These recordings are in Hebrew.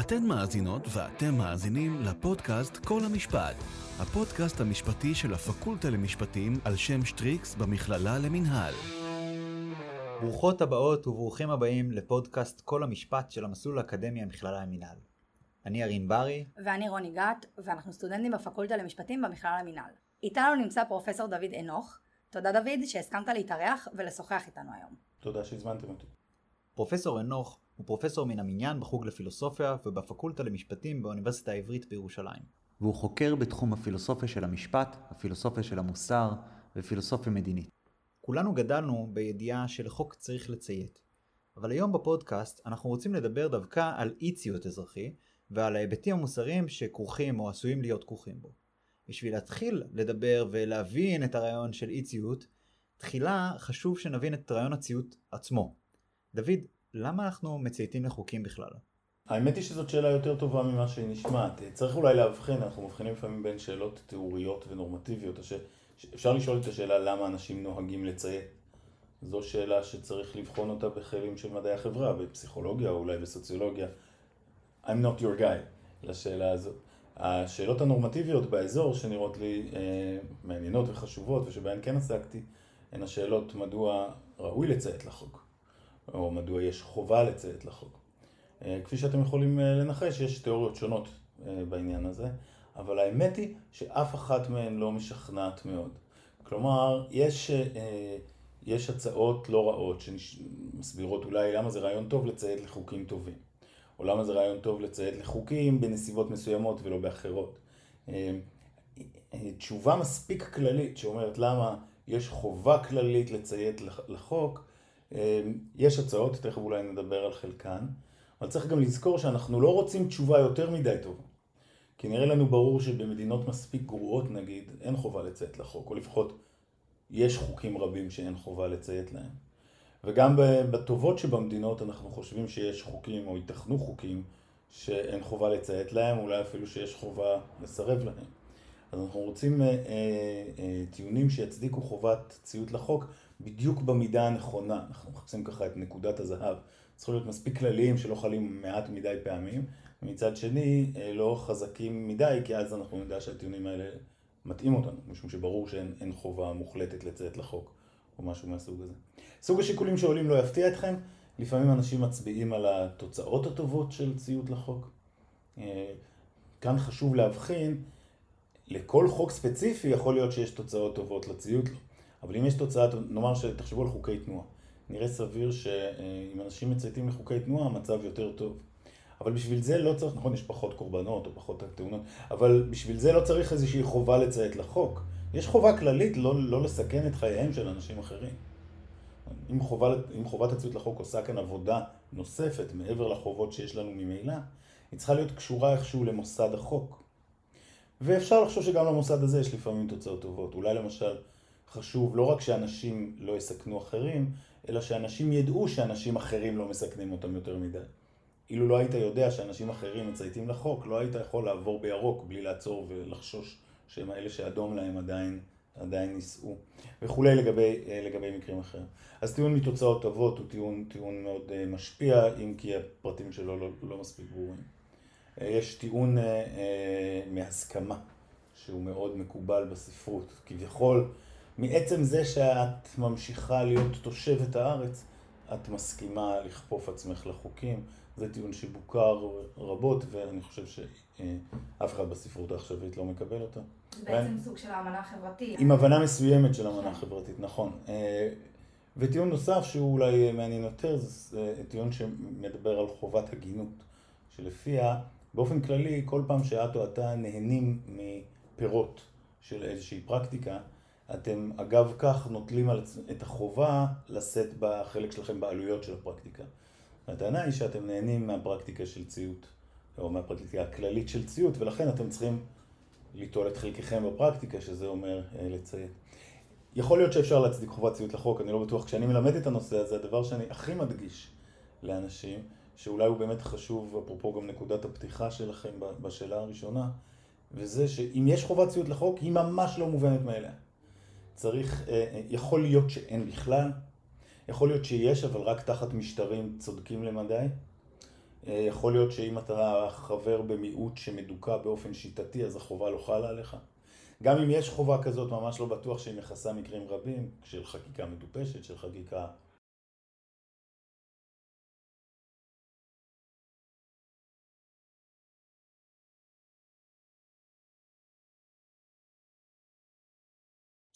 אתן מאזינות ואתם מאזינים לפודקאסט כל המשפט, הפודקאסט המשפטי של הפקולטה למשפטים על שם שטריקס במכללה למינהל. ברוכות הבאות וברוכים הבאים לפודקאסט כל המשפט של המסלול האקדמי המכללה למינהל. אני ארין ברי. ואני רוני גת, ואנחנו סטודנטים בפקולטה למשפטים במכללה למינהל. איתנו נמצא פרופסור דוד אנוך. תודה דוד שהסכמת להתארח ולשוחח איתנו היום. תודה שהזמנתם אותי. פרופסור אנוך הוא פרופסור מן המניין בחוג לפילוסופיה ובפקולטה למשפטים באוניברסיטה העברית בירושלים. והוא חוקר בתחום הפילוסופיה של המשפט, הפילוסופיה של המוסר ופילוסופיה מדינית. כולנו גדלנו בידיעה שלחוק צריך לציית. אבל היום בפודקאסט אנחנו רוצים לדבר דווקא על אי ציות אזרחי ועל ההיבטים המוסריים שכרוכים או עשויים להיות כרוכים בו. בשביל להתחיל לדבר ולהבין את הרעיון של אי ציות, תחילה חשוב שנבין את רעיון הציות עצמו. דוד, למה אנחנו מצייתים לחוקים בכלל? האמת היא שזאת שאלה יותר טובה ממה שהיא נשמעת. צריך אולי להבחין, אנחנו מבחינים לפעמים בין שאלות תיאוריות ונורמטיביות. הש... אפשר לשאול את השאלה למה אנשים נוהגים לציית. זו שאלה שצריך לבחון אותה בכלים של מדעי החברה, בפסיכולוגיה או אולי בסוציולוגיה. I'm not your guy לשאלה הזאת. השאלות הנורמטיביות באזור שנראות לי אה, מעניינות וחשובות ושבהן כן עסקתי, הן השאלות מדוע ראוי לציית לחוק. או מדוע יש חובה לציית לחוק. אה, כפי שאתם יכולים אה, לנחש, יש תיאוריות שונות אה, בעניין הזה, אבל האמת היא שאף אחת מהן לא משכנעת מאוד. כלומר, יש, יש הצעות לא רעות שמסבירות אולי למה זה רעיון טוב לציית לחוקים טובים, או למה זה רעיון טוב לציית לחוקים בנסיבות מסוימות ולא באחרות. תשובה מספיק כללית שאומרת למה יש חובה כללית לציית לחוק, יש הצעות, תכף אולי נדבר על חלקן, אבל צריך גם לזכור שאנחנו לא רוצים תשובה יותר מדי טובה. כי נראה לנו ברור שבמדינות מספיק גרועות נגיד, אין חובה לציית לחוק, או לפחות יש חוקים רבים שאין חובה לציית להם. וגם בטובות שבמדינות אנחנו חושבים שיש חוקים, או ייתכנו חוקים, שאין חובה לציית להם, אולי אפילו שיש חובה לסרב להם. אז אנחנו רוצים אה, אה, אה, טיעונים שיצדיקו חובת ציות לחוק בדיוק במידה הנכונה. אנחנו מחפשים ככה את נקודת הזהב. צריכים להיות מספיק כלליים שלא חלים מעט מדי פעמים, ומצד שני אה, לא חזקים מדי, כי אז אנחנו נדע שהטיעונים האלה מתאים אותנו, משום שברור שאין חובה מוחלטת לציית לחוק, או משהו מהסוג הזה. סוג השיקולים שעולים לא יפתיע אתכם, לפעמים אנשים מצביעים על התוצאות הטובות של ציות לחוק. אה, כאן חשוב להבחין לכל חוק ספציפי יכול להיות שיש תוצאות טובות לציות לו. אבל אם יש תוצאה, נאמר שתחשבו על חוקי תנועה. נראה סביר שאם אנשים מצייתים לחוקי תנועה, המצב יותר טוב. אבל בשביל זה לא צריך, נכון, יש פחות קורבנות או פחות תאונות, אבל בשביל זה לא צריך איזושהי חובה לציית לחוק. יש חובה כללית לא, לא לסכן את חייהם של אנשים אחרים. אם, חובה, אם חובת הציות לחוק עושה כאן עבודה נוספת מעבר לחובות שיש לנו ממילא, היא צריכה להיות קשורה איכשהו למוסד החוק. ואפשר לחשוב שגם למוסד הזה יש לפעמים תוצאות טובות. אולי למשל חשוב לא רק שאנשים לא יסכנו אחרים, אלא שאנשים ידעו שאנשים אחרים לא מסכנים אותם יותר מדי. אילו לא היית יודע שאנשים אחרים מצייתים לחוק, לא היית יכול לעבור בירוק בלי לעצור ולחשוש שהם האלה שאדום להם עדיין, עדיין ייסעו. וכולי לגבי, לגבי מקרים אחרים. אז טיעון מתוצאות טובות הוא טיעון, טיעון מאוד אה, משפיע, אם כי הפרטים שלו לא, לא מספיק ברורים. אה, יש טיעון אה, אה, מהסכמה, שהוא מאוד מקובל בספרות. כביכול, מעצם זה שאת ממשיכה להיות תושבת הארץ, את מסכימה לכפוף עצמך לחוקים. זה טיעון שבוקר רבות, ואני חושב שאף אחד בספרות העכשווית לא מקבל אותו. בעצם סוג של האמנה החברתית. עם הבנה מסוימת של אמנה חברתית, נכון. וטיעון נוסף שהוא אולי מעניין יותר, זה טיעון שמדבר על חובת הגינות, שלפיה באופן כללי, כל פעם שאת או אתה נהנים מפירות של איזושהי פרקטיקה, אתם אגב כך נוטלים על את החובה לשאת בחלק שלכם בעלויות של הפרקטיקה. הטענה היא שאתם נהנים מהפרקטיקה של ציות, או מהפרקטיקה הכללית של ציות, ולכן אתם צריכים ליטול את חלקכם בפרקטיקה, שזה אומר אה, לציית. יכול להיות שאפשר להצדיק חובת ציות לחוק, אני לא בטוח. כשאני מלמד את הנושא הזה, הדבר שאני הכי מדגיש לאנשים, שאולי הוא באמת חשוב, אפרופו גם נקודת הפתיחה שלכם בשאלה הראשונה, וזה שאם יש חובת ציות לחוק, היא ממש לא מובנת מאליה. צריך, אה, אה, יכול להיות שאין בכלל, יכול להיות שיש, אבל רק תחת משטרים צודקים למדי, אה, יכול להיות שאם אתה חבר במיעוט שמדוכא באופן שיטתי, אז החובה לא חלה עליך. גם אם יש חובה כזאת, ממש לא בטוח שהיא מכסה מקרים רבים של חקיקה מטופשת, של חקיקה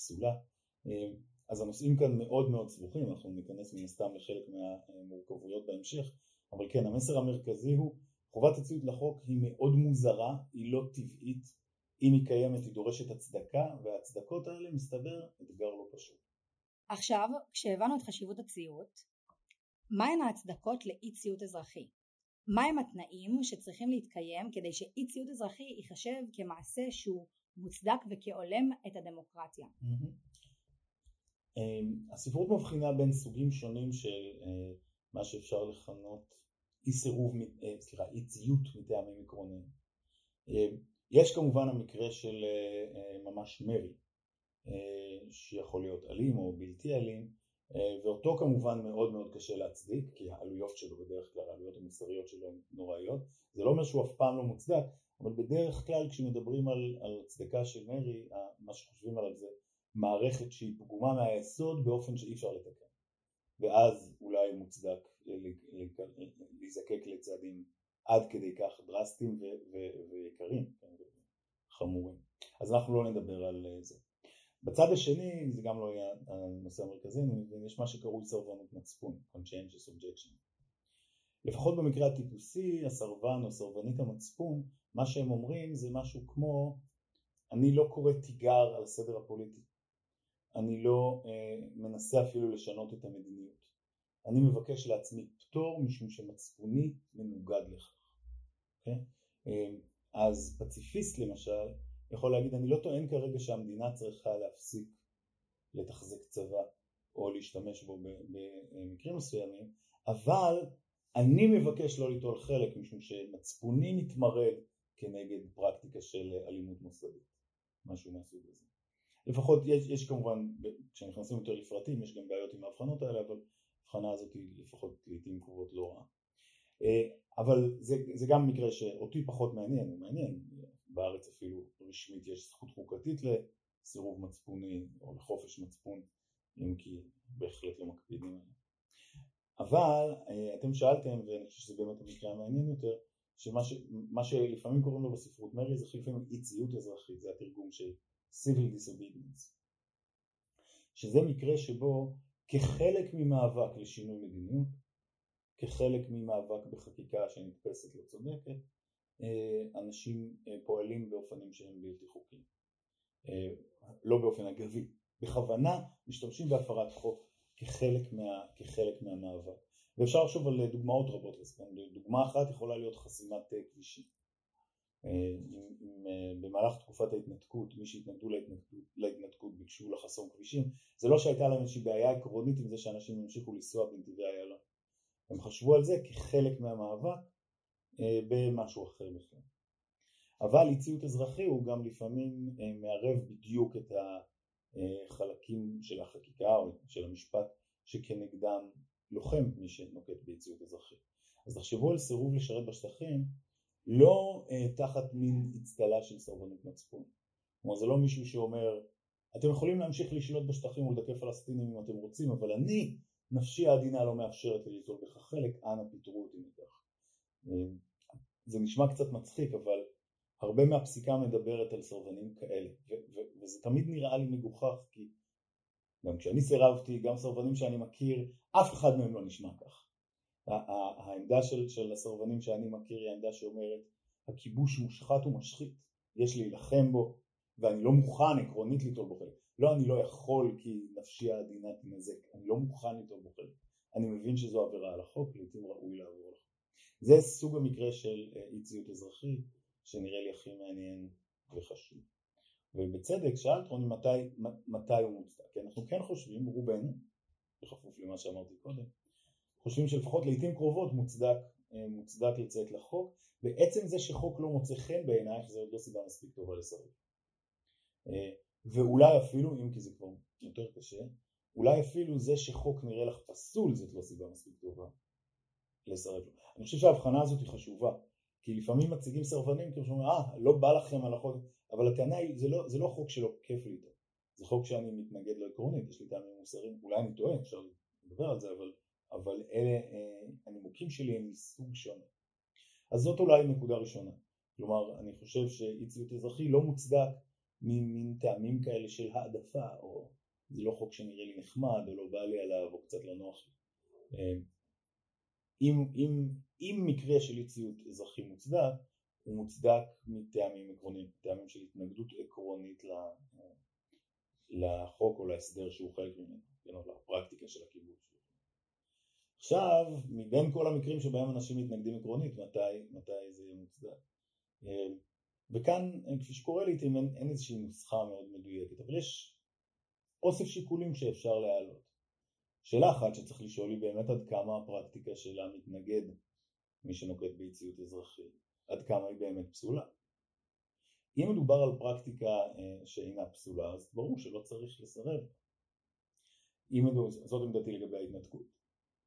פסולה. אה, אז הנושאים כאן מאוד מאוד סבוכים, אנחנו ניכנס מן הסתם לחלק מהמורכבויות בהמשך, אבל כן, המסר המרכזי הוא חובת הציות לחוק היא מאוד מוזרה, היא לא טבעית, אם היא קיימת היא דורשת הצדקה, וההצדקות האלה מסתבר אתגר לא פשוט. עכשיו, כשהבנו את חשיבות הציות, מהן ההצדקות לאי ציות אזרחי? מהם התנאים שצריכים להתקיים כדי שאי ציות אזרחי ייחשב כמעשה שהוא מוצדק וכהולם את הדמוקרטיה. אמ, הספרות מבחינה בין סוגים שונים של אה, מה שאפשר לכנות אי סירוב, אה, סליחה, אי ציות מטעמים עקרוניים. אמ, יש כמובן המקרה של אה, ממש מרי, שיכול להיות אלים או בלתי אלים, ואותו כמובן מאוד מאוד קשה להצדיק, כי העלויות שלו בדרך כלל, העלויות המוסריות שלו הן נוראיות. זה לא אומר שהוא אף פעם לא מוצדק, אבל בדרך כלל כשמדברים על, על צדקה של מרי, מה שחושבים עליו זה מערכת שהיא פגומה מהיסוד באופן שאי אפשר לתקן. ואז אולי מוצדק להיזקק לצעדים עד כדי כך דרסטיים ויקרים, כן, חמורים. אז אנחנו לא נדבר על זה. בצד השני, זה גם לא יהיה הנושא המרכזי, יש מה שקרוי סרבנות מצפון, conscientious objection. לפחות במקרה הטיפוסי, הסרבן או סרבנית המצפון, מה שהם אומרים זה משהו כמו אני לא קורא תיגר על הסדר הפוליטי, אני לא אה, מנסה אפילו לשנות את המדיניות, אני מבקש לעצמי פטור משום שמצפוני מנוגד לכך. Okay? אוקיי? אה, אז פציפיסט למשל יכול להגיד אני לא טוען כרגע שהמדינה צריכה להפסיק לתחזק צבא או להשתמש בו במקרים מסוימים, אבל אני מבקש לא ליטול חלק משום שמצפוני מתמרד כנגד פרקטיקה של אלימות מוסדית, משהו מהסוג הזה. לפחות יש, יש כמובן, כשנכנסים יותר לפרטים יש גם בעיות עם ההבחנות האלה, אבל ההבחנה הזאת היא לפחות לעיתים קרובות לא רעה. אה, אבל זה, זה גם מקרה שאותי פחות מעניין, הוא מעניין, בארץ אפילו רשמית יש זכות חוקתית לסירוב מצפוני או לחופש מצפון, אם כי בהחלט לא מקפידים עליהם. אבל אה, אתם שאלתם, ואני חושב שזה באמת המקרה המעניין יותר, שמה שלפעמים קוראים לו בספרות מרי זה לפעמים אי ציות אזרחית, זה התרגום של civil disobedience, שזה מקרה שבו כחלק ממאבק לשינוי מדיניות, כחלק ממאבק בחקיקה שנתפסת לא צודקת, אנשים אה, פועלים באופנים שהם בלתי חוקיים, לא באופן אגבי, בכוונה משתמשים בהפרת חוק כחלק, מה, כחלק מהמאבק. ואפשר לחשוב על דוגמאות רבות לזה, דוגמה אחת יכולה להיות חסימת אה, כבישים. אה, אם, אם אה, במהלך תקופת ההתנתקות מי שהתנגדו להתנתקות, להתנתקות ביקשו לחסום כבישים, זה לא שהייתה להם איזושהי בעיה עקרונית עם זה שאנשים ימשיכו לנסוע בנתיבי איילון. הם חשבו על זה כחלק מהמאבק במשהו אחר בכלל. אבל אי ציות אזרחי הוא גם לפעמים מערב בדיוק את החלקים של החקיקה או של המשפט שכנגדם לוחם מי שנוקט ביציות אזרחית. אז תחשבו על סירוב לשרת בשטחים לא אה, תחת מין אצטלה של סרבנות מצפון. כלומר זה לא מישהו שאומר אתם יכולים להמשיך לשלוט בשטחים ולדכא פלסטינים אם אתם רוצים אבל אני נפשי העדינה לא מאפשרת לי ליטול בכך חלק אנא פיטרו אותי מכך. זה נשמע קצת מצחיק אבל הרבה מהפסיקה מדברת על סרבנים כאלה וזה תמיד נראה לי מגוחך כי גם כשאני סירבתי, גם סרבנים שאני מכיר, אף אחד מהם לא נשמע כך. העמדה של, של הסרבנים שאני מכיר היא העמדה שאומרת הכיבוש מושחת ומשחית, יש להילחם בו ואני לא מוכן עקרונית ליטול בו חלק. לא אני לא יכול כי נפשי העדינה תנזק, אני לא מוכן ליטול בו חלק. אני מבין שזו עבירה על החוק, לעיתים ראוי לעבור. זה סוג המקרה של אה, אי ציות אזרחי שנראה לי הכי מעניין וחשוב. ובצדק שאלת רוני מתי, מתי הוא מוצדק, כי אנחנו כן חושבים, רובנו, בכפוף למה שאמרתי קודם, חושבים שלפחות לעיתים קרובות מוצדק, אה, מוצדק לציית לחוק, ועצם זה שחוק לא מוצא חן בעינייך זה עוד לא סיבה מספיק טובה לסרב. אה, ואולי אפילו, אם כי זה כבר יותר קשה, אולי אפילו זה שחוק נראה לך פסול זאת לא סיבה מספיק טובה לסרב לו. אני חושב שההבחנה הזאת היא חשובה, כי לפעמים מציגים סרבנים כאילו שאומרים, אה, לא בא לכם על החוק, אבל הטענה היא, זה לא, זה לא חוק שלא כיף לי איתו, זה חוק שאני מתנגד לו עקרונית, יש לי טעמים מוסריים, אולי אני טועה, אפשר לדבר על זה, אבל, אבל אלה אה, הנימוקים שלי הם מסוג שונה. אז זאת אולי נקודה ראשונה. כלומר, אני חושב שאי ציות אזרחי לא מוצדק ממין טעמים כאלה של העדפה, או זה לא חוק שנראה לי נחמד, או לא בא לי עליו, או קצת לא נוח לי. אם, אם, אם מקרה של אי ציות אזרחי מוצדק, הוא מוצדק מטעמים עקרוניים, טעמים של התנגדות עקרונית לחוק או להסדר שהוא חלק ממנו, לפרקטיקה של הכיבוש. עכשיו, מבין כל המקרים שבהם אנשים מתנגדים עקרונית, מתי, מתי זה מוצדק? אה, וכאן, כפי שקורה לעיתים, אין, אין איזושהי נוסחה מאוד מדויקת, אבל יש אוסף שיקולים שאפשר להעלות. שאלה אחת שצריך לשאול היא באמת עד כמה הפרקטיקה שלה מתנגד מי שנוקט באי-ציות אזרחי, עד כמה היא באמת פסולה. אם מדובר על פרקטיקה אה, שאינה פסולה, אז ברור שלא צריך לסרב. אם מדובר, זאת עמדתי לגבי ההתנתקות.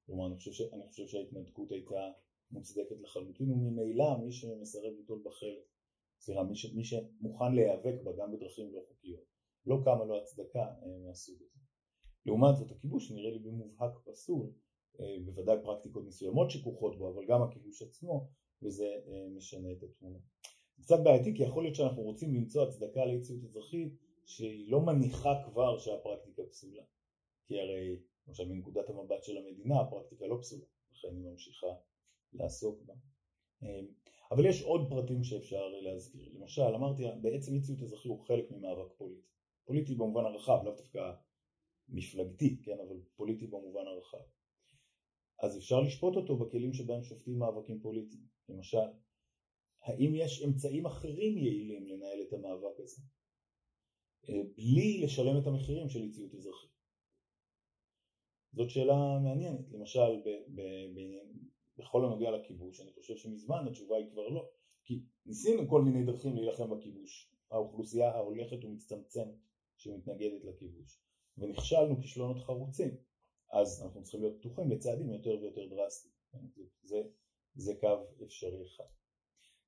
כלומר, אני חושב, ש, אני חושב שההתנתקות הייתה מוצדקת לחלוטין, וממילא מי שמסרב ליטול בה חלק, סליחה, מי, מי שמוכן להיאבק בה גם בדרכים לא חוקיות, לא קמה לו הצדקה אה, מהסוג הזה. לעומת זאת הכיבוש נראה לי במובהק פסול, אה, בוודאי פרקטיקות מסוימות שכרוכות בו, אבל גם הכיבוש עצמו, וזה אה, משנה את התמונה. זה קצת בעייתי כי יכול להיות שאנחנו רוצים למצוא הצדקה לאי-ציות אזרחית שהיא לא מניחה כבר שהפרקטיקה פסולה. כי הרי, למשל מנקודת המבט של המדינה, הפרקטיקה לא פסולה, לכן היא ממשיכה לעסוק בה. אה, אבל יש עוד פרטים שאפשר להזכיר. למשל, אמרתי, בעצם אי-ציות אזרחי הוא חלק ממאבק פוליטי. פוליטי במובן הרחב, לאו דווקא מפלגתי, כן, אבל פוליטי במובן הרחב. אז אפשר לשפוט אותו בכלים שבהם שופטים מאבקים פוליטיים. למשל, האם יש אמצעים אחרים יעילים לנהל את המאבק הזה? אה, בלי לשלם את המחירים של אי-ציות אזרחי. זאת שאלה מעניינת. למשל, ב- ב- ב- בכל הנוגע לכיבוש, אני חושב שמזמן התשובה היא כבר לא. כי ניסינו כל מיני דרכים להילחם בכיבוש. האוכלוסייה ההולכת ומצטמצמת שמתנגדת לכיבוש. ונכשלנו כישלונות חרוצים, אז אנחנו צריכים להיות פתוחים לצעדים יותר ויותר דרסטיים. זה, זה קו אפשרי אחד.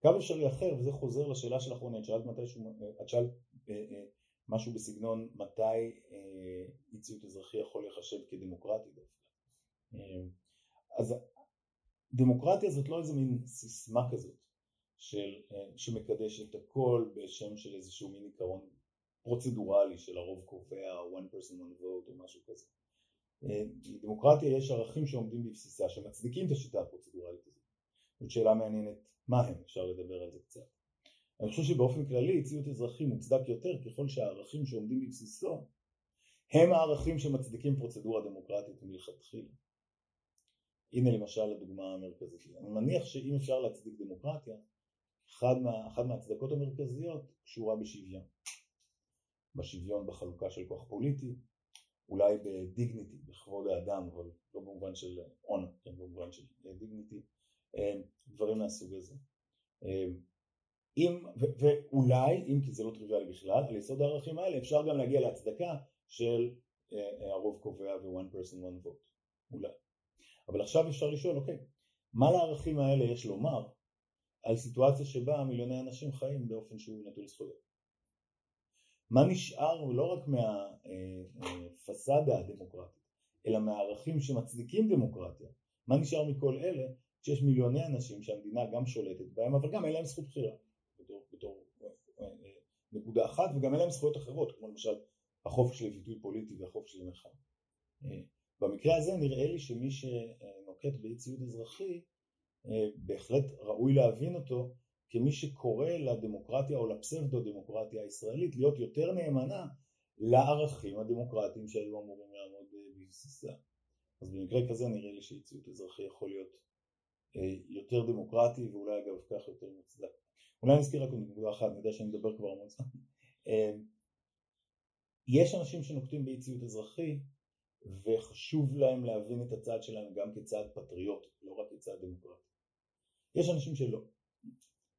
קו אפשרי אחר, וזה חוזר לשאלה של האחרונה, את שאלת, מתישהו, את שאלת אה, אה, משהו בסגנון מתי אה, אי אזרחי יכול להיחשב כדמוקרטי דווקא. אה, אז דמוקרטיה זאת לא איזה מין סיסמה כזאת של, אה, שמקדש את הכל בשם של איזשהו מין עיקרון פרוצדורלי של הרוב קובע one person one vote או משהו כזה. לדמוקרטיה יש ערכים שעומדים בבסיסה שמצדיקים את השיטה הפרוצדורלית הזאת. זאת שאלה מעניינת מה הם, אפשר לדבר על זה קצת. אני חושב שבאופן כללי ציות אזרחי מוצדק יותר ככל שהערכים שעומדים בבסיסו הם הערכים שמצדיקים פרוצדורה דמוקרטית מלכתחילה. הנה למשל הדוגמה המרכזית. אני מניח שאם אפשר להצדיק דמוקרטיה, אחת מה, מההצדקות המרכזיות קשורה בשוויון. בשוויון בחלוקה של כוח פוליטי, אולי בדיגניטי, בכבוד האדם, אבל לא במובן של אונר, כן, במובן של דיגניטי, אה, דברים מהסוג הזה. אה, אם, ו- ואולי, אם כי זה לא טריוויאלי בכלל, על יסוד הערכים האלה אפשר גם להגיע להצדקה של uh, הרוב קובע ו-one person one vote, אולי. אבל עכשיו אפשר לשאול, אוקיי, מה לערכים האלה יש לומר על סיטואציה שבה מיליוני אנשים חיים באופן שהוא נטול זכויות? מה נשאר לא רק מהפסאדה הדמוקרטית, אלא מהערכים שמצדיקים דמוקרטיה? מה נשאר מכל אלה שיש מיליוני אנשים שהמדינה גם שולטת בהם, אבל גם אין להם זכות בחירה בתור, בתור אה, אה, נקודה אחת, וגם אין להם זכויות אחרות, כמו למשל החופש לביטוי פוליטי והחופש למחאה. אה, במקרה הזה נראה לי שמי שנוקט באי ציות אזרחי, בהחלט ראוי להבין אותו כמי שקורא לדמוקרטיה או לפסבדו דמוקרטיה הישראלית להיות יותר נאמנה לערכים הדמוקרטיים שהיו אמורים לעמוד בבסיסה. אז במקרה כזה נראה לי שאי ציות אזרחי יכול להיות אה, יותר דמוקרטי ואולי אגב כך יותר מוצדק. אולי נזכיר רק נקודה אחת, אני יודע שאני מדבר כבר המון זמן. אה, יש אנשים שנוקטים באי אזרחי וחשוב להם להבין את הצד שלהם גם כצד פטריוט, לא רק כצד דמוקרטי. יש אנשים שלא.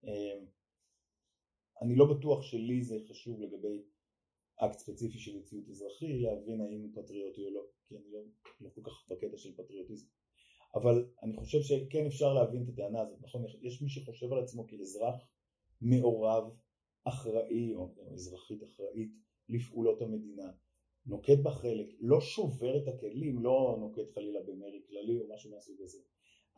אה, אני לא בטוח שלי זה חשוב לגבי אקט ספציפי של אי ציות אזרחי להבין האם הוא פטריוטי או לא, כי אני לא, לא כל כך בקטע של פטריוטיזם. אבל אני חושב שכן אפשר להבין את הטענה הזאת, נכון? יש מי שחושב על עצמו כאזרח מעורב, אחראי או אזרחית אחראית לפעולות המדינה, נוקט בה חלק, לא שובר את הכלים, לא נוקט חלילה במרי כללי או משהו מהסוג הזה,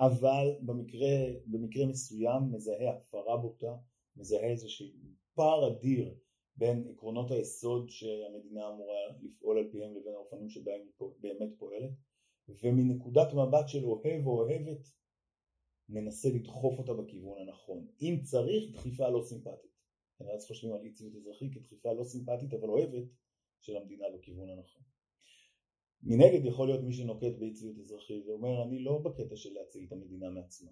אבל במקרה, במקרה מסוים מזהה הפרה בוטה, מזהה איזשהו פער אדיר בין עקרונות היסוד שהמדינה אמורה לפעול על פיהם לבין האופנים שבהם היא באמת פועלת ומנקודת מבט של אוהב או אוהבת מנסה לדחוף אותה בכיוון הנכון. אם צריך דחיפה לא סימפטית. אז חושבים על אי ציות אזרחי כדחיפה לא סימפטית אבל אוהבת של המדינה בכיוון הנכון. מנגד יכול להיות מי שנוקט באי ציות אזרחי ואומר אני לא בקטע של להציל את המדינה מעצמה.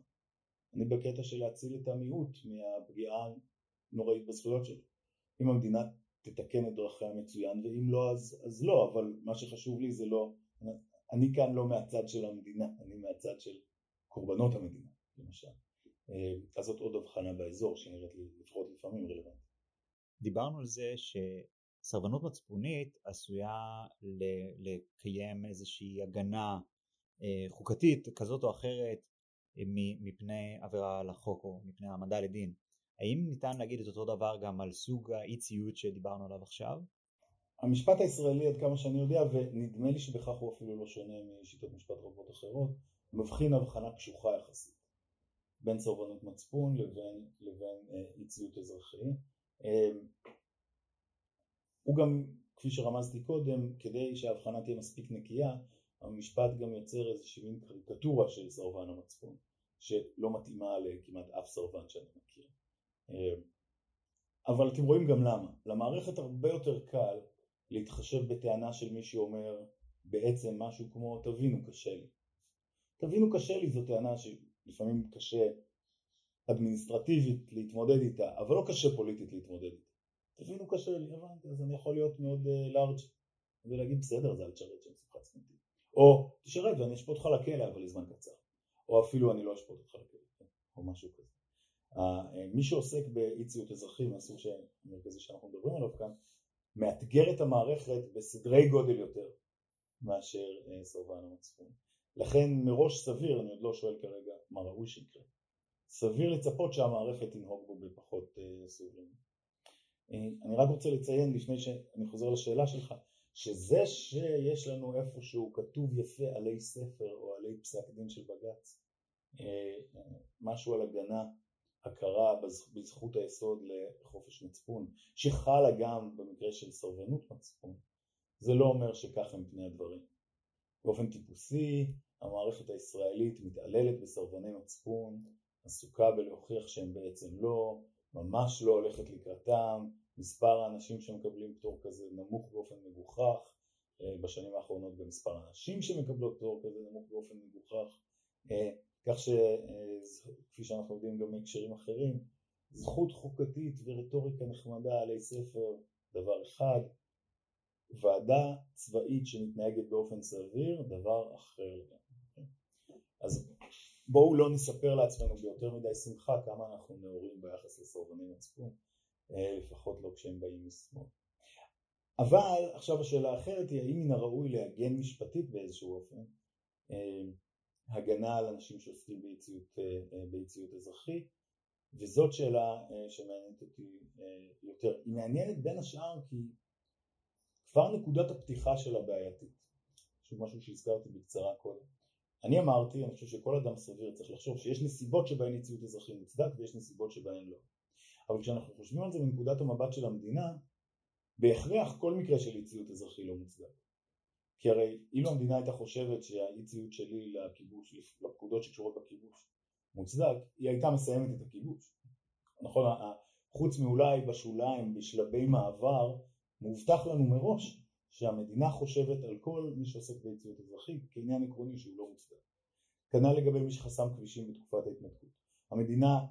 אני בקטע של להציל את המיעוט מהפגיעה הנוראית בזכויות שלו. אם המדינה תתקן את דרכיה מצוין ואם לא אז, אז לא אבל מה שחשוב לי זה לא אני כאן לא מהצד של המדינה אני מהצד של קורבנות המדינה למשל אה, אז זאת עוד הבחנה באזור שנראית לי לפחות לפעמים רלוונטית. דיברנו על זה שסרבנות מצפונית עשויה לקיים איזושהי הגנה אה, חוקתית כזאת או אחרת אה, מפני עבירה על החוק או מפני העמדה לדין. האם ניתן להגיד את אותו דבר גם על סוג האי ציות שדיברנו עליו עכשיו? המשפט הישראלי עד כמה שאני יודע ונדמה לי שבכך הוא אפילו לא שונה משיטות משפט רבות אחרות מבחין הבחנה קשוחה יחסית בין סרבנות מצפון לבין, לבין אה, אי ציות אזרחי הוא גם כפי שרמזתי קודם כדי שההבחנה תהיה מספיק נקייה המשפט גם יוצר איזושהי מין קריקטורה של סרבן המצפון שלא מתאימה לכמעט אף סרבן שאני מכיר אבל אתם רואים גם למה. למערכת הרבה יותר קל להתחשב בטענה של מי שאומר בעצם משהו כמו תבינו קשה לי. תבינו קשה לי זו טענה שלפעמים קשה אדמיניסטרטיבית להתמודד איתה, אבל לא קשה פוליטית להתמודד איתה. תבינו קשה לי, הבנתי, אז אני יכול להיות מאוד לארג' uh, ולהגיד בסדר זה אל תשרת שם שמחת צמנטים. או תשרת ואני אשפוט אותך לכלא אבל לזמן קצר. או אפילו אני לא אשפוט אותך לכלא, כן? או משהו כזה. מי שעוסק באי ציות אזרחי מהסוג המרכזי שאנחנו מדברים עליו כאן מאתגר את המערכת בסדרי גודל יותר מאשר אה, סרבן המצפון. לכן מראש סביר, אני עוד לא שואל כרגע מה ראוי שיקרה, סביר לצפות שהמערכת תנהוג בו בפחות אה, סובלנות. אה, אני רק רוצה לציין לפני שאני חוזר לשאלה שלך, שזה שיש לנו איפשהו כתוב יפה עלי ספר או עלי פסק דין של בג"ץ, משהו על הגנה הכרה בזכות היסוד לחופש מצפון, שחלה גם במקרה של סרבנות מצפון, זה לא אומר שכך הם פני הדברים. באופן טיפוסי, המערכת הישראלית מתעללת בסרבני מצפון, עסוקה בלהוכיח שהם בעצם לא, ממש לא הולכת לקראתם, מספר האנשים שמקבלים פטור כזה נמוך באופן מגוחך, אה, בשנים האחרונות גם מספר האנשים שמקבלות פטור כזה נמוך באופן מגוחך, אה, כך שכפי שאנחנו יודעים גם מהקשרים אחרים, זכות חוקתית ורטוריקה נחמדה עלי ספר, דבר אחד, ועדה צבאית שמתנהגת באופן סביר, דבר אחר לגמרי. אז בואו לא נספר לעצמנו ביותר מדי שמחה כמה אנחנו נאורים ביחס לסרבני מצפון, אה, לפחות לא כשהם באים משמאל. אבל עכשיו השאלה האחרת היא האם מן הראוי להגן משפטית באיזשהו אופן אה, הגנה על אנשים שעוסקים באי-ציות אה, אזרחי וזאת שאלה שמעניינת אותי יותר. היא מעניינת בין השאר כי כבר נקודת הפתיחה שלה בעייתית. שוב משהו שהזכרתי בקצרה קודם. אני אמרתי, אני חושב שכל אדם סביר צריך לחשוב שיש נסיבות שבהן אי-ציות אזרחי מוצדק ויש נסיבות שבהן לא. אבל כשאנחנו חושבים על זה מנקודת המבט של המדינה, בהכרח כל מקרה של אי-ציות אזרחי לא מוצדק. כי הרי אילו המדינה הייתה חושבת שהאי ציות שלי לכיבוש, לפקודות שקשורות בכיבוש מוצדק, היא הייתה מסיימת את הכיבוש. נכון, חוץ מאולי בשוליים, בשלבי מעבר, מובטח לנו מראש שהמדינה חושבת על כל מי שעוסק באי ציות אזרחי כעניין עקרוני שהוא לא מוצדק. כנ"ל לגבי מי שחסם כבישים בתקופת ההתנתקות. המדינה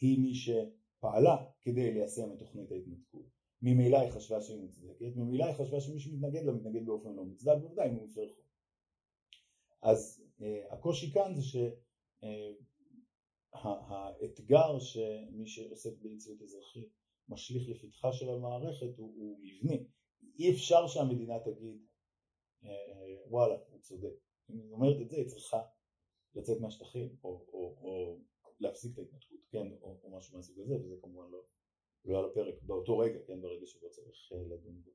היא מי שפעלה כדי ליישם את תוכנית ההתנתקות. ממילא היא חשבה שהיא מוצדקת, ממילא היא חשבה שמי שמתנגד לה מתנגד באופן לא מוצדק, בוודאי אם הוא מפר חוק. אז uh, הקושי כאן זה שהאתגר uh, שמי שעוסק באי אזרחי משליך לפתחה של המערכת הוא, הוא מבני. אי אפשר שהמדינה תגיד uh, וואלה הוא צודק. אם היא אומרת את זה היא צריכה לצאת מהשטחים, או, או, או להפסיק את ההתנתקות, כן, או, או משהו מהסוג הזה, וזה כמובן לא, לא על הפרק באותו רגע, כן, ברגע שבו צריך אה, לדון בו.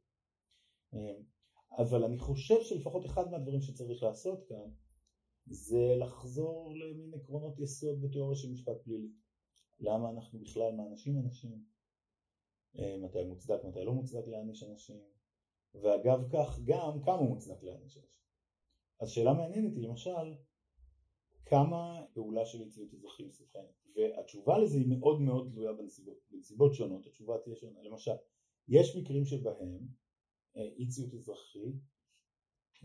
אבל אני חושב שלפחות אחד מהדברים שצריך לעשות כאן זה לחזור למין עקרונות יסוד בתיאוריה של משפט פלילי. למה אנחנו בכלל מענשים אנשים, אה, מתי מוצדק, מתי לא מוצדק להעניש אנשים, ואגב כך גם כמה מוצדק להעניש אנשים. אז שאלה מעניינת היא למשל, כמה פעולה של יציאות אזרחים מסוכנת, והתשובה לזה היא מאוד מאוד תלויה בנסיבות, בנסיבות שונות, התשובה תהיה שונה, למשל, יש מקרים שבהם אה, אי ציות אזרחי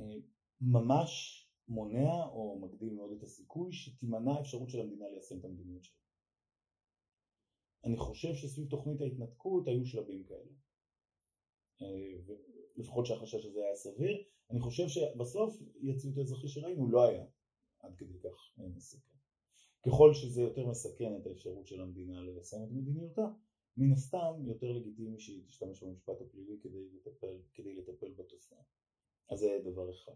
אה, ממש מונע או מגדיל מאוד את הסיכוי שתימנע האפשרות של המדינה ליישם את המדיניות שלה. אני חושב שסביב תוכנית ההתנתקות היו שלבים כאלה. אה, לפחות שהחשש הזה היה סביר. אני חושב שבסוף יציאות האזרחי שראינו לא היה עד כדי כך מסכן. ככל שזה יותר מסכן את האפשרות של המדינה ליישם את מדיניותה, מן הסתם יותר לגיטימי שהיא תשתמש במשפט הפלילי כדי לטפל, כדי לטפל בתופעה. אז זה דבר אחד.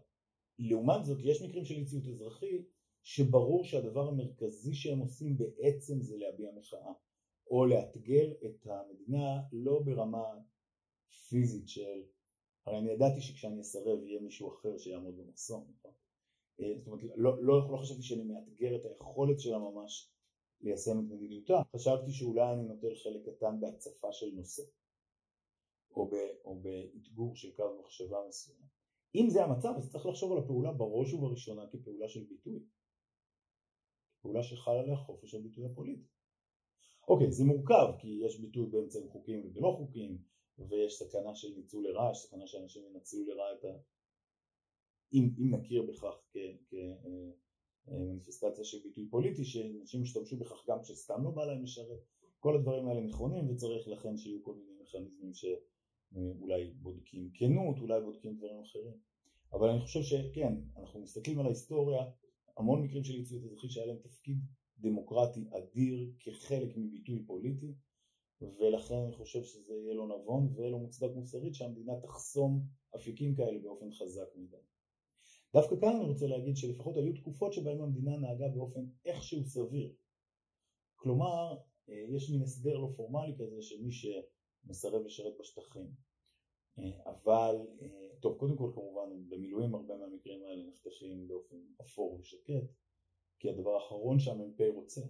לעומת זאת יש מקרים של אי אזרחי שברור שהדבר המרכזי שהם עושים בעצם זה להביע מחאה או לאתגר את המדינה לא ברמה פיזית של הרי אני ידעתי שכשאני אסרב יהיה מישהו אחר שיעמוד במחסום נכון? אה, זאת אומרת לא, לא, לא חשבתי שאני מאתגר את היכולת שלה ממש ליישם את מדיניותה. חשבתי שאולי אני נוטל חלק קטן בהצפה של נושא או, ב, או באתגור של קו מחשבה מסוים. אם זה המצב אז צריך לחשוב על הפעולה בראש ובראשונה כפעולה של ביטוי. פעולה שחל עליה חופש הביטוי הפוליטי אוקיי זה מורכב כי יש ביטוי באמצעים חוקיים ובלא חוקיים ויש סכנה של ניצול לרעה, יש סכנה שאנשים ינצלו לרעה את ה... אם, אם נכיר בכך כמניפסטציה של ביטוי פוליטי שאנשים ישתמשו בכך גם כשסתם לא בא להם לשרת כל הדברים האלה נכונים וצריך לכן שיהיו כל מיני מכניזמים ש... אולי בודקים כנות, אולי בודקים דברים אחרים. אבל אני חושב שכן, אנחנו מסתכלים על ההיסטוריה, המון מקרים של יציאות אזרחי שהיה להם תפקיד דמוקרטי אדיר כחלק מביטוי פוליטי, ולכן אני חושב שזה יהיה לא נבון ולא מוצדק מוסרית שהמדינה תחסום אפיקים כאלה באופן חזק מדי. דווקא כאן אני רוצה להגיד שלפחות היו תקופות שבהן המדינה נהגה באופן איכשהו סביר. כלומר, אה, יש מין הסדר לא פורמלי כזה שמי ש... מסרב לשרת בשטחים. אה, אבל, אה, טוב, קודם כל כמובן במילואים הרבה מהמקרים האלה נחתכים באופן אפור ושקט, כי הדבר האחרון שהמ"פ רוצה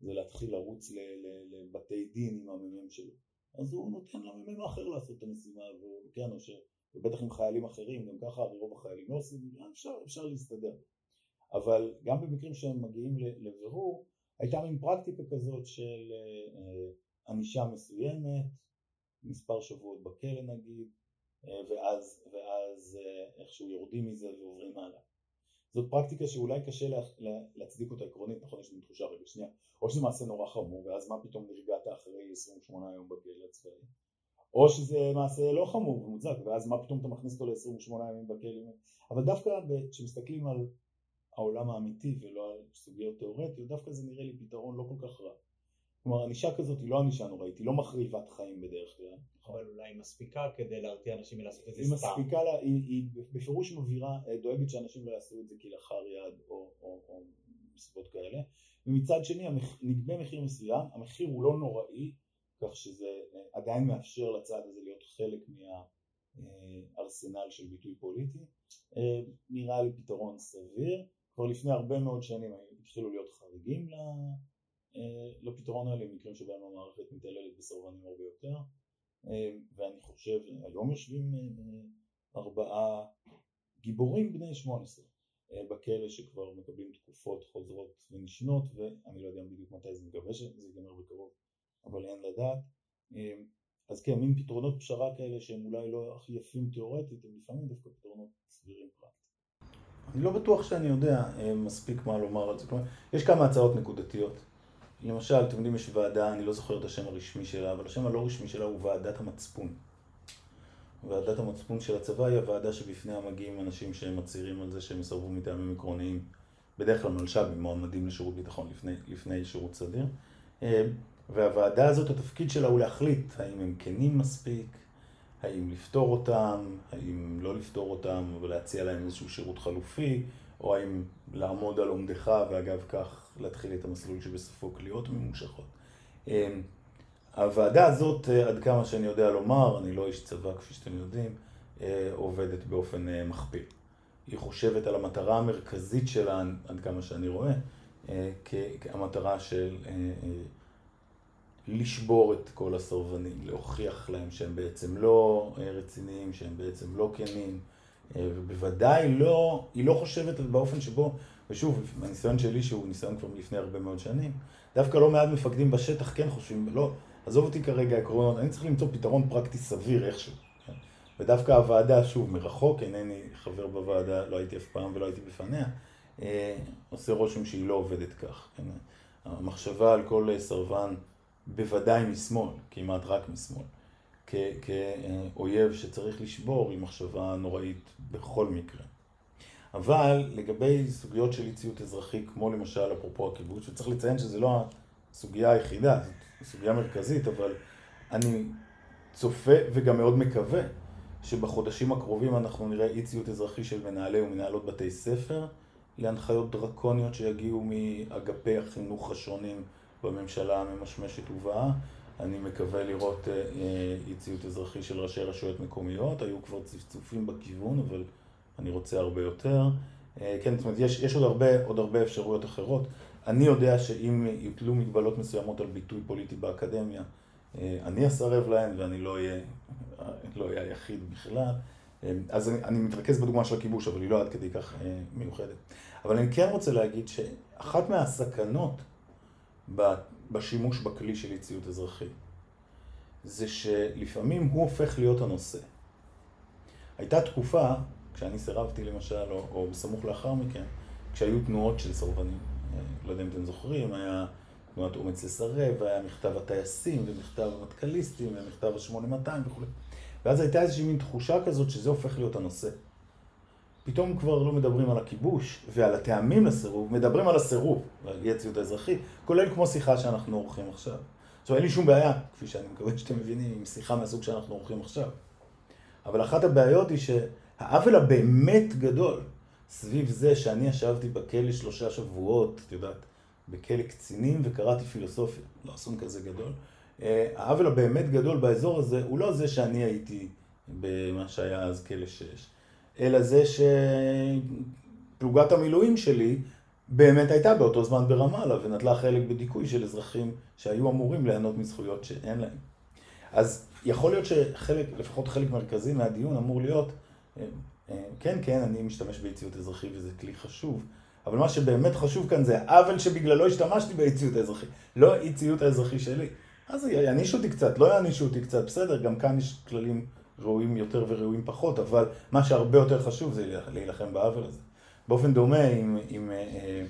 זה להתחיל לרוץ לבתי דין עם המ"מ שלו. אז הוא נותן למ"מ האחר לעשות את המשימה, וכן, או ש... ובטח עם חיילים אחרים, גם ככה רוב החיילים לא עושים, אפשר, אפשר להסתדר. אבל גם במקרים שהם מגיעים לבירור, הייתה מין פרקטיקה כזאת של אה, ענישה מסוימת, מספר שבועות בכלא נגיד, אה, ואז, ואז אה, איכשהו יורדים מזה ועוברים הלאה. זאת פרקטיקה שאולי קשה לה, לה, להצדיק אותה עקרונית, נכון? יש לי תחושה רגע שנייה. או שזה מעשה נורא חמור, ואז מה פתאום נרגעת אחרי 28 יום בכלא הצבאי? או שזה מעשה לא חמור ומוצדק, ואז מה פתאום אתה מכניס אותו ל-28 ימים בכלא? אבל דווקא כשמסתכלים על העולם האמיתי ולא על סוגיות תיאורטיות, דווקא זה נראה לי פתרון לא כל כך רע. כלומר ענישה כזאת היא לא ענישה נוראית, היא לא מחריבת חיים בדרך כלל. אבל אולי היא מספיקה כדי להרתיע אנשים מלעשות את זה סתם. היא מספיקה, לה, היא, היא בפירוש מבהירה, אה, דואגת שאנשים לא יעשו את זה כלאחר יד או, או, או מסיבות כאלה. ומצד שני נגבה מחיר מסוים, המחיר הוא לא נוראי, כך שזה אה, עדיין מאפשר לצד הזה להיות חלק מהארסנל אה, של ביטוי פוליטי. נראה לי פתרון סביר. כבר לפני הרבה מאוד שנים התחילו להיות חריגים אה, לפתרון האלה, מקרים שבהם המערכת מתעללת בסרבנים הרבה יותר, אה, ואני חושב, היום יושבים אה, ארבעה גיבורים בני 18 בכלא שכבר מקבלים תקופות חוזרות ונשנות, ואני לא יודע בדיוק מתי זה מקווה שזה ייגמר בקרוב, אבל אין לדעת. אז כן, מין פתרונות פשרה כאלה שהם אולי לא הכי יפים תיאורטית, הם לפעמים דווקא פתרונות סבירים פרקטית. אני לא בטוח שאני יודע מספיק מה לומר על זה. כלומר, יש כמה הצעות נקודתיות. למשל, אתם יודעים, יש ועדה, אני לא זוכר את השם הרשמי שלה, אבל השם הלא רשמי שלה הוא ועדת המצפון. ועדת המצפון של הצבא היא הוועדה שבפניה מגיעים אנשים שהם מצהירים על זה שהם יסרבו מטעמים עקרוניים, בדרך כלל מלש"בים, מועמדים לשירות ביטחון לפני, לפני שירות סדיר. אה, והוועדה הזאת, התפקיד שלה הוא להחליט האם הם כנים מספיק, האם לפתור אותם, האם לא לפתור אותם ולהציע להם איזשהו שירות חלופי, או האם לעמוד על עומדך ואגב כך להתחיל את המסלול שבסופו קליעות ממושכות. אמ, הוועדה הזאת, אה, עד כמה שאני יודע לומר, אני לא איש צבא כפי שאתם יודעים, אה, עובדת באופן אה, מכפיל. היא חושבת על המטרה המרכזית שלה, עד כמה שאני רואה, כמטרה של לשבור את כל הסרבנים, להוכיח להם שהם בעצם לא רציניים, שהם בעצם לא כנים, ובוודאי לא, היא לא חושבת באופן שבו, ושוב, הניסיון שלי שהוא ניסיון כבר מלפני הרבה מאוד שנים, דווקא לא מעט מפקדים בשטח כן חושבים, לא, עזוב אותי כרגע עקרונות, אני צריך למצוא פתרון פרקטי סביר איכשהו. כן? ודווקא הוועדה, שוב, מרחוק, אינני חבר בוועדה, לא הייתי אף פעם ולא הייתי בפניה, אה, עושה רושם שהיא לא עובדת כך. כן? המחשבה על כל סרבן, בוודאי משמאל, כמעט רק משמאל, כאויב שצריך לשבור, היא מחשבה נוראית בכל מקרה. אבל לגבי סוגיות של אי ציות אזרחי, כמו למשל אפרופו הכיבוש, וצריך לציין שזה לא הסוגיה היחידה, זאת סוגיה מרכזית, אבל אני צופה וגם מאוד מקווה שבחודשים הקרובים אנחנו נראה אי ציות אזרחי של מנהלי ומנהלות בתי ספר להנחיות דרקוניות שיגיעו מאגפי החינוך השונים בממשלה הממשמשת ובאה. אני מקווה לראות אה, אי ציות אזרחי של ראשי רשויות מקומיות, היו כבר צפצופים בכיוון, אבל אני רוצה הרבה יותר. אה, כן, זאת אומרת, יש, יש עוד, הרבה, עוד הרבה אפשרויות אחרות. אני יודע שאם יוטלו מגבלות מסוימות על ביטוי פוליטי באקדמיה, אה, אני אסרב להן ואני לא אהיה, לא אהיה היחיד בכלל. אה, אז אני, אני מתרכז בדוגמה של הכיבוש, אבל היא לא עד כדי כך מיוחדת. אבל אני כן רוצה להגיד שאחת מהסכנות בשימוש בכלי של אי-ציות אזרחי, זה שלפעמים הוא הופך להיות הנושא. הייתה תקופה כשאני סירבתי למשל, או, או בסמוך לאחר מכן, כשהיו תנועות של סרבנים. אה, לא יודע אם אתם זוכרים, היה תנועת אומץ לסרב, היה מכתב הטייסים, ומכתב המטכ"ליסטים, ומכתב ה-8200 וכו'. ואז הייתה איזושהי מין תחושה כזאת שזה הופך להיות הנושא. פתאום כבר לא מדברים על הכיבוש ועל הטעמים לסירוב, מדברים על הסירוב, על אי הציות האזרחי, כולל כמו שיחה שאנחנו עורכים עכשיו. עכשיו אין לי שום בעיה, כפי שאני מקווה שאתם מבינים, עם שיחה מהסוג שאנחנו עורכים עכשיו. אבל אחת הבעיות היא ש... העוול הבאמת גדול סביב זה שאני ישבתי בכלא שלושה שבועות, את יודעת, בכלא קצינים וקראתי פילוסופיה, לא אסון כזה גדול. אה, העוול הבאמת גדול באזור הזה הוא לא זה שאני הייתי במה שהיה אז כלא שש, אלא זה שפלוגת המילואים שלי באמת הייתה באותו זמן ברמאללה ונטלה חלק בדיכוי של אזרחים שהיו אמורים ליהנות מזכויות שאין להם. אז יכול להיות שחלק, לפחות חלק מרכזי מהדיון אמור להיות כן, כן, אני משתמש באי-ציות אזרחי וזה כלי חשוב, אבל מה שבאמת חשוב כאן זה העוול שבגללו השתמשתי באי-ציות האזרחי, לא האי-ציות האזרחי שלי. אז יענישו אותי קצת, לא יענישו אותי קצת, בסדר, גם כאן יש כללים ראויים יותר וראויים פחות, אבל מה שהרבה יותר חשוב זה להילחם בעוול הזה. באופן דומה, אם, אם אה, אה,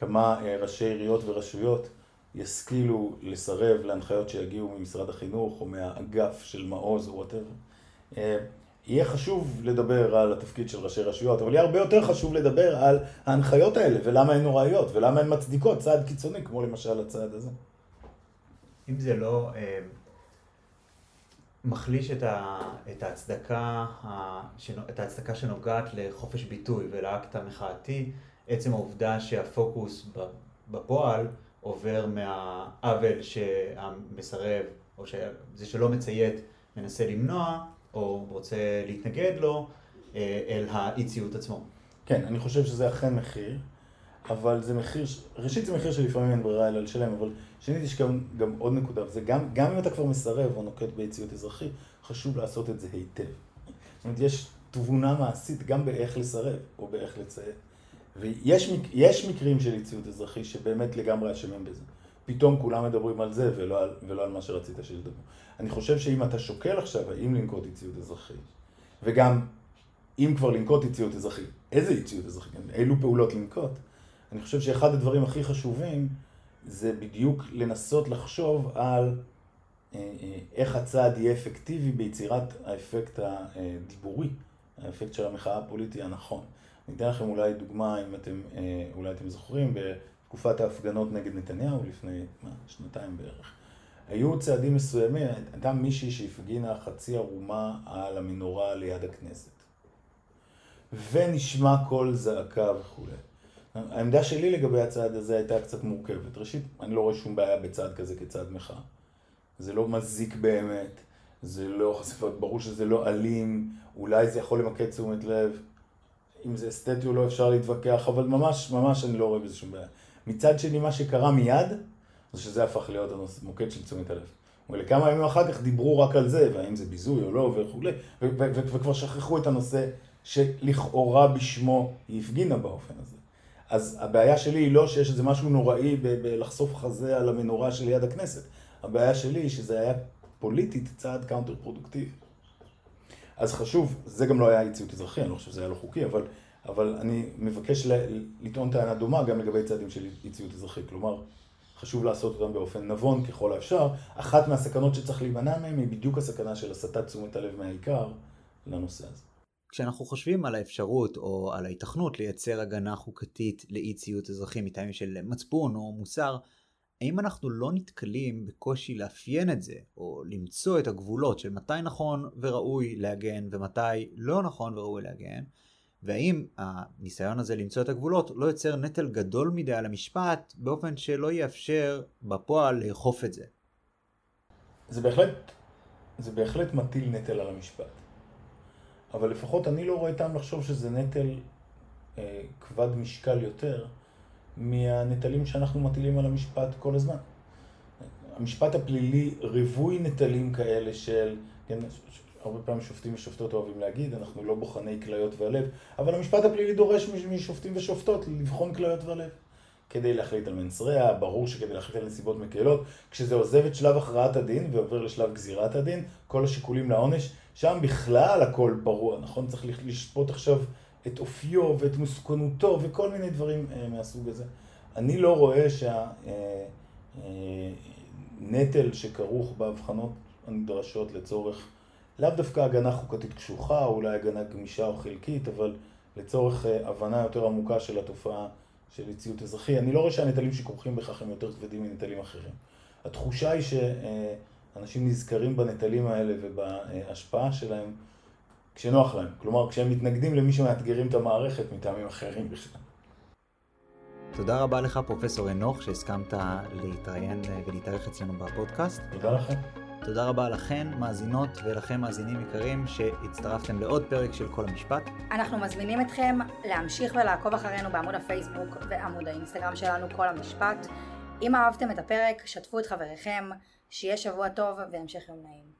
כמה אה, ראשי עיריות ורשויות ישכילו לסרב להנחיות שיגיעו ממשרד החינוך או מהאגף של מעוז או whatever, אה, יהיה חשוב לדבר על התפקיד של ראשי רשויות, אבל יהיה הרבה יותר חשוב לדבר על ההנחיות האלה, ולמה הן נוראיות, ולמה הן מצדיקות צעד קיצוני, כמו למשל הצעד הזה. אם זה לא אה, מחליש את, ה, את, ההצדקה, ה, את ההצדקה שנוגעת לחופש ביטוי ולאקט המחאתי, עצם העובדה שהפוקוס בפועל עובר מהעוול שהמסרב, או זה שלא מציית, מנסה למנוע, או רוצה להתנגד לו, אה, אל האי ציות עצמו. כן, אני חושב שזה אכן מחיר, אבל זה מחיר, ראשית זה מחיר שלפעמים אין ברירה אלא לשלם, אבל שנית יש גם, גם עוד נקודה, וזה גם, גם אם אתה כבר מסרב או נוקט באי ציות אזרחי, חשוב לעשות את זה היטב. זאת אומרת, יש תבונה מעשית גם באיך לסרב או באיך לציית. ויש מק, מקרים של אי ציות אזרחי שבאמת לגמרי אשמים בזה. פתאום כולם מדברים על זה ולא על, ולא על מה שרצית שידברו. אני חושב שאם אתה שוקל עכשיו האם לנקוט אי-ציות אזרחי, וגם אם כבר לנקוט אי-ציות אזרחי, איזה אי-ציות אזרחי, אילו פעולות לנקוט, אני חושב שאחד הדברים הכי חשובים זה בדיוק לנסות לחשוב על אה, אה, איך הצעד יהיה אפקטיבי ביצירת האפקט הדיבורי, האפקט של המחאה הפוליטי הנכון. אני אתן לכם אולי דוגמה, אם אתם, אה, אולי אתם זוכרים, בתקופת ההפגנות נגד נתניהו לפני מה, שנתיים בערך. היו צעדים מסוימים, הייתה מישהי שהפגינה חצי ערומה על המנורה ליד הכנסת. ונשמע קול זעקה וכולי. העמדה שלי לגבי הצעד הזה הייתה קצת מורכבת. ראשית, אני לא רואה שום בעיה בצעד כזה כצעד מחאה. זה לא מזיק באמת, זה לא, ברור שזה לא אלים, אולי זה יכול למקד תשומת לב, אם זה אסתטי או לא אפשר להתווכח, אבל ממש, ממש אני לא רואה בזה שום בעיה. מצד שני, מה שקרה מיד, זה שזה הפך להיות המוקד של תשומת הלב. ולכמה ימים אחר כך דיברו רק על זה, והאם זה ביזוי או לא וכולי, וכבר שכחו את הנושא שלכאורה בשמו היא הפגינה באופן הזה. אז הבעיה שלי היא לא שיש איזה משהו נוראי בלחשוף חזה על המנורה שליד הכנסת. הבעיה שלי היא שזה היה פוליטית צעד קאונטר פרודוקטיבי. אז חשוב, זה גם לא היה אי ציות אזרחי, אני לא חושב שזה היה לא חוקי, אבל, אבל אני מבקש לטעון טענה דומה גם לגבי צעדים של אי ציות אזרחי. כלומר, חשוב לעשות אותם באופן נבון ככל האפשר. אחת מהסכנות שצריך להימנע מהן היא בדיוק הסכנה של הסטת תשומת הלב מהעיקר לנושא הזה. כשאנחנו חושבים על האפשרות או על ההיתכנות לייצר הגנה חוקתית לאי ציות אזרחי מטעמים של מצפון או מוסר, האם אנחנו לא נתקלים בקושי לאפיין את זה, או למצוא את הגבולות של מתי נכון וראוי להגן ומתי לא נכון וראוי להגן, והאם הניסיון הזה למצוא את הגבולות לא יוצר נטל גדול מדי על המשפט באופן שלא יאפשר בפועל לאכוף את זה? זה בהחלט, זה בהחלט מטיל נטל על המשפט. אבל לפחות אני לא רואה טעם לחשוב שזה נטל אה, כבד משקל יותר מהנטלים שאנחנו מטילים על המשפט כל הזמן. המשפט הפלילי רווי נטלים כאלה של, כן, הרבה פעמים שופטים ושופטות אוהבים להגיד, אנחנו לא בוחני כליות והלב, אבל המשפט הפלילי דורש משופטים ושופטות לבחון כליות והלב. כדי להחליט על מנסריה, ברור שכדי להחליט על נסיבות מקלות, כשזה עוזב את שלב הכרעת הדין ועובר לשלב גזירת הדין, כל השיקולים לעונש, שם בכלל הכל ברור, נכון? צריך לשפוט עכשיו את אופיו ואת מסוכנותו וכל מיני דברים אה, מהסוג הזה. אני לא רואה שהנטל אה, אה, שכרוך בהבחנות הנדרשות לצורך לאו דווקא הגנה חוקתית קשוחה, אולי הגנה גמישה או חלקית, אבל לצורך אה, הבנה יותר עמוקה של התופעה של אי אזרחי. אני לא רואה שהנטלים שכרוכים בכך הם יותר כבדים מנטלים אחרים. התחושה היא שאנשים נזכרים בנטלים האלה ובהשפעה שלהם כשנוח להם. כלומר, כשהם מתנגדים למי שמאתגרים את המערכת מטעמים אחרים בכלל. תודה רבה לך, פרופסור אנוך, שהסכמת להתראיין ולהתארח אצלנו בפודקאסט. תודה לכם. תודה רבה לכן, מאזינות ולכם מאזינים יקרים, שהצטרפתם לעוד פרק של כל המשפט. אנחנו מזמינים אתכם להמשיך ולעקוב אחרינו בעמוד הפייסבוק ועמוד האינסטגרם שלנו, כל המשפט. אם אהבתם את הפרק, שתפו את חבריכם, שיהיה שבוע טוב והמשך יום נעים.